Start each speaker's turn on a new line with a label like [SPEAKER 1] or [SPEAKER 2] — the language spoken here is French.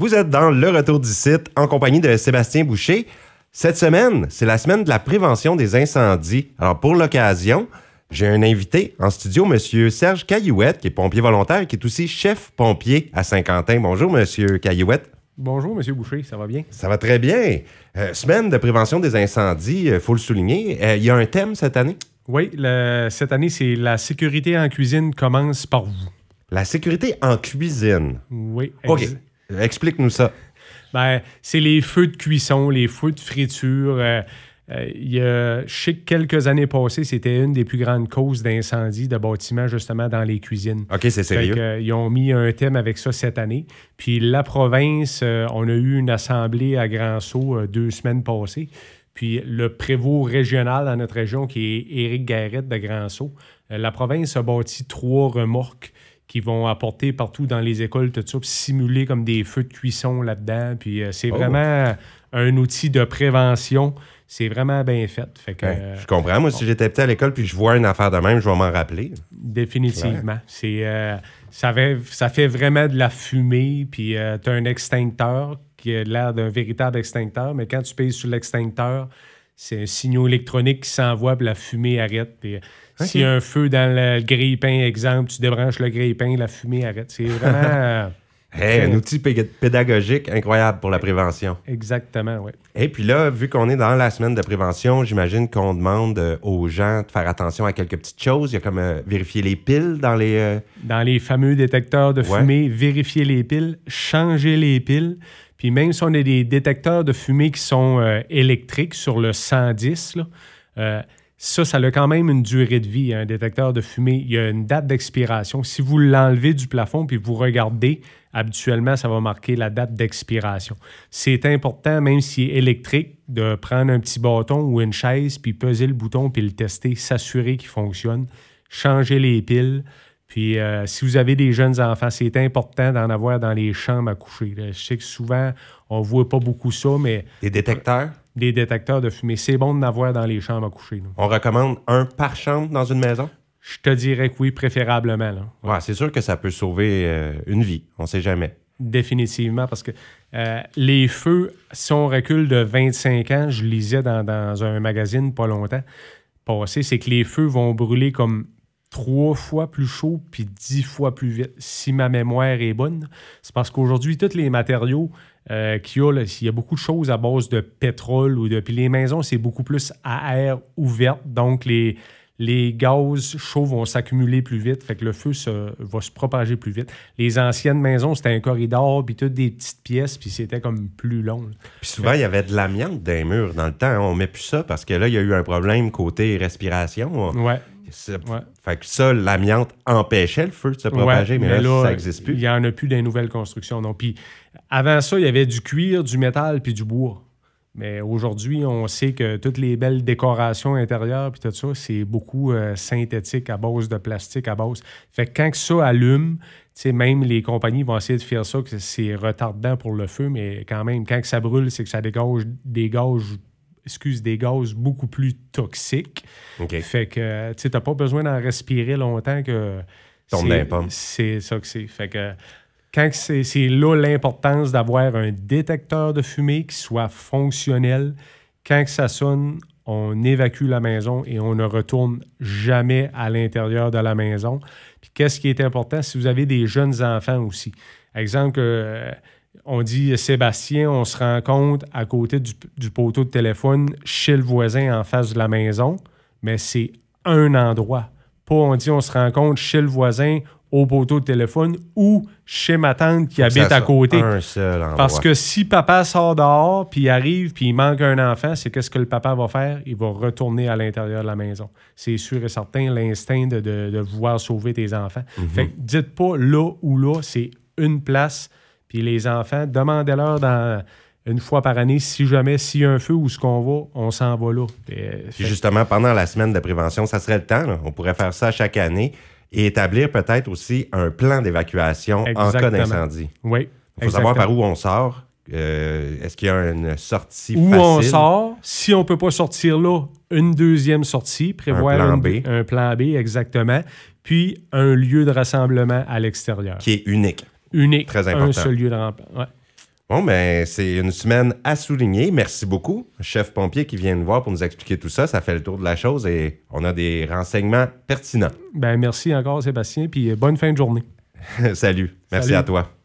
[SPEAKER 1] Vous êtes dans le retour du site en compagnie de Sébastien Boucher. Cette semaine, c'est la semaine de la prévention des incendies. Alors, pour l'occasion, j'ai un invité en studio, Monsieur Serge Caillouette, qui est pompier volontaire et qui est aussi chef pompier à Saint-Quentin. Bonjour, Monsieur Caillouette.
[SPEAKER 2] Bonjour, Monsieur Boucher, ça va bien?
[SPEAKER 1] Ça va très bien. Euh, semaine de prévention des incendies, il faut le souligner. Euh, Il y a un thème cette année?
[SPEAKER 2] Oui, le- cette année, c'est la sécurité en cuisine commence par vous.
[SPEAKER 1] La sécurité en cuisine.
[SPEAKER 2] Oui.
[SPEAKER 1] OK.
[SPEAKER 2] Ex-
[SPEAKER 1] Explique-nous ça.
[SPEAKER 2] Ben, c'est les feux de cuisson, les feux de friture. euh, euh, il y a, je sais que quelques années passées, c'était une des plus grandes causes d'incendie de bâtiments, justement, dans les cuisines.
[SPEAKER 1] OK, c'est sérieux?
[SPEAKER 2] que, ils ont mis un thème avec ça cette année. Puis la province, euh, on a eu une assemblée à euh, deux semaines passées. Puis le prévôt régional dans notre région, qui est Éric Garrett de euh, la province a bâti trois remorques qui vont apporter partout dans les écoles, tout ça, puis simuler comme des feux de cuisson là-dedans. Puis euh, c'est
[SPEAKER 1] Oh.
[SPEAKER 2] vraiment un outil de prévention. C'est vraiment bien fait. Fait que,
[SPEAKER 1] Ouais,
[SPEAKER 2] euh,
[SPEAKER 1] je comprends. Moi, si j'étais petit à l'école puis je vois une affaire de même, je vais m'en rappeler.
[SPEAKER 2] Définitivement. C'est, euh, ça, fait, ça fait vraiment de la fumée, puis tu as un extincteur qui a l'air d'un véritable extincteur, mais quand tu payes sur l'extincteur, c'est un signal électronique qui s'envoie, puis la fumée arrête. Puis, euh, S'il y a un feu dans le grille-pain, exemple, tu débranches le grille-pain, la fumée arrête. C'est vraiment... euh,
[SPEAKER 1] Hey, un outil pé- pédagogique incroyable pour la prévention.
[SPEAKER 2] exactement, oui.
[SPEAKER 1] Et puis là, vu qu'on est dans la semaine de prévention, j'imagine qu'on demande euh, aux gens de faire attention à quelques petites choses. Il y a comme euh, vérifier les piles dans les... euh,
[SPEAKER 2] dans les fameux détecteurs de
[SPEAKER 1] Ouais.
[SPEAKER 2] fumée, vérifier les piles, changer les piles. Puis même si on a des détecteurs de fumée qui sont euh, électriques sur le 110, là, euh, ça, ça a quand même une durée de vie, un détecteur de fumée. Il y a une date d'expiration. Si vous l'enlevez du plafond puis vous regardez, habituellement, ça va marquer la date d'expiration. C'est important, même s'il est électrique, de prendre un petit bâton ou une chaise, puis peser le bouton, puis le tester, s'assurer qu'il fonctionne, changer les piles. Puis euh, si vous avez des jeunes enfants, c'est important d'en avoir dans les chambres à coucher. là. Je sais que souvent, on ne voit pas beaucoup ça, mais
[SPEAKER 1] des détecteurs?
[SPEAKER 2] des détecteurs de fumée, c'est bon d'en avoir dans les chambres à coucher. là.
[SPEAKER 1] On recommande un par chambre dans une maison?
[SPEAKER 2] Je te dirais que oui, préférablement. là.
[SPEAKER 1] Ouais, c'est sûr que ça peut sauver euh, une vie. On sait jamais.
[SPEAKER 2] Définitivement, parce que euh, les feux, si on recule de 25 ans, je lisais dans, dans un magazine pas longtemps passé, c'est que les feux vont brûler comme trois fois plus chaud puis dix fois plus vite. Si ma mémoire est bonne, c'est parce qu'aujourd'hui, tous les matériaux euh, qu'il y a, là, il y a beaucoup de choses à base de pétrole ou de. Puis les maisons, c'est beaucoup plus à air ouverte, donc les, les gaz chauds vont s'accumuler plus vite, fait que le feu se- va se propager plus vite. Les anciennes maisons, c'était un corridor, puis toutes des petites pièces, puis c'était comme plus long.
[SPEAKER 1] Puis souvent, il y avait de l'amiante dans les murs dans le temps. On met plus ça parce que là, il y a eu un problème côté respiration.
[SPEAKER 2] Ouais. Ouais.
[SPEAKER 1] Fait que ça, l'amiante empêchait le feu de se propager,
[SPEAKER 2] Ouais,
[SPEAKER 1] mais, là, ça n'existe
[SPEAKER 2] Il
[SPEAKER 1] plus.
[SPEAKER 2] n'y en a plus des nouvelles constructions. Non. Puis avant ça, il y avait du cuir, du métal, puis du bois. Mais aujourd'hui, on sait que toutes les belles décorations intérieures, puis tout ça, c'est beaucoup euh, synthétique à base de plastique, à base. Fait que quand que ça allume, même les compagnies vont essayer de faire ça, que c'est retardant pour le feu, mais quand même, quand que ça brûle, c'est que ça dégage des excuse, des gaz beaucoup plus toxiques. Fait que, tu sais, t'as pas besoin d'en respirer longtemps que. C'est- ça que c'est. Fait que, quand c'est là l'importance d'avoir un détecteur de fumée qui soit fonctionnel. Quand que ça sonne, on évacue la maison et on ne retourne jamais à l'intérieur de la maison. Puis qu'est-ce qui est important? Si vous avez des jeunes enfants aussi. Exemple, que, euh, on dit Sébastien, on se rencontre à côté du, du poteau de téléphone chez le voisin en face de la maison, mais c'est un endroit. Pas on dit on se rencontre chez le voisin au poteau de téléphone ou chez ma tante qui habite à côté.
[SPEAKER 1] Un seul endroit.
[SPEAKER 2] Parce que si papa sort dehors, puis il arrive, puis il manque un enfant, c'est qu'est-ce que le papa va faire? Il va retourner à l'intérieur de la maison. C'est sûr et certain, l'instinct de, de- de vouloir sauver tes enfants. Fait que dites pas là ou là, c'est une place, puis les enfants, demandez-leur dans une fois par année, si jamais, s'il y a un feu où ce qu'on va, on s'en va là. Euh,
[SPEAKER 1] Puis justement, pendant la semaine de prévention, ça serait le temps. là. On pourrait faire ça chaque année et établir peut-être aussi un plan d'évacuation en cas d'incendie.
[SPEAKER 2] oui.
[SPEAKER 1] Il faut savoir par où on sort. Euh, Est-ce qu'il y a une sortie
[SPEAKER 2] où
[SPEAKER 1] facile?
[SPEAKER 2] on sort? Si on ne peut pas sortir là, une deuxième sortie, prévoir
[SPEAKER 1] plan
[SPEAKER 2] une-
[SPEAKER 1] B.
[SPEAKER 2] un plan B, exactement. Puis un lieu de rassemblement à l'extérieur.
[SPEAKER 1] Qui est unique.
[SPEAKER 2] Unique.
[SPEAKER 1] Très
[SPEAKER 2] Un
[SPEAKER 1] important.
[SPEAKER 2] seul lieu de. Ouais.
[SPEAKER 1] Bon, ben, c'est une semaine à souligner. Merci beaucoup, chef pompier qui vient nous voir pour nous expliquer tout ça. Ça fait le tour de la chose et on a des renseignements pertinents.
[SPEAKER 2] Ben merci encore, Sébastien, puis bonne fin de journée.
[SPEAKER 1] Salut. Merci
[SPEAKER 2] Salut.
[SPEAKER 1] à toi.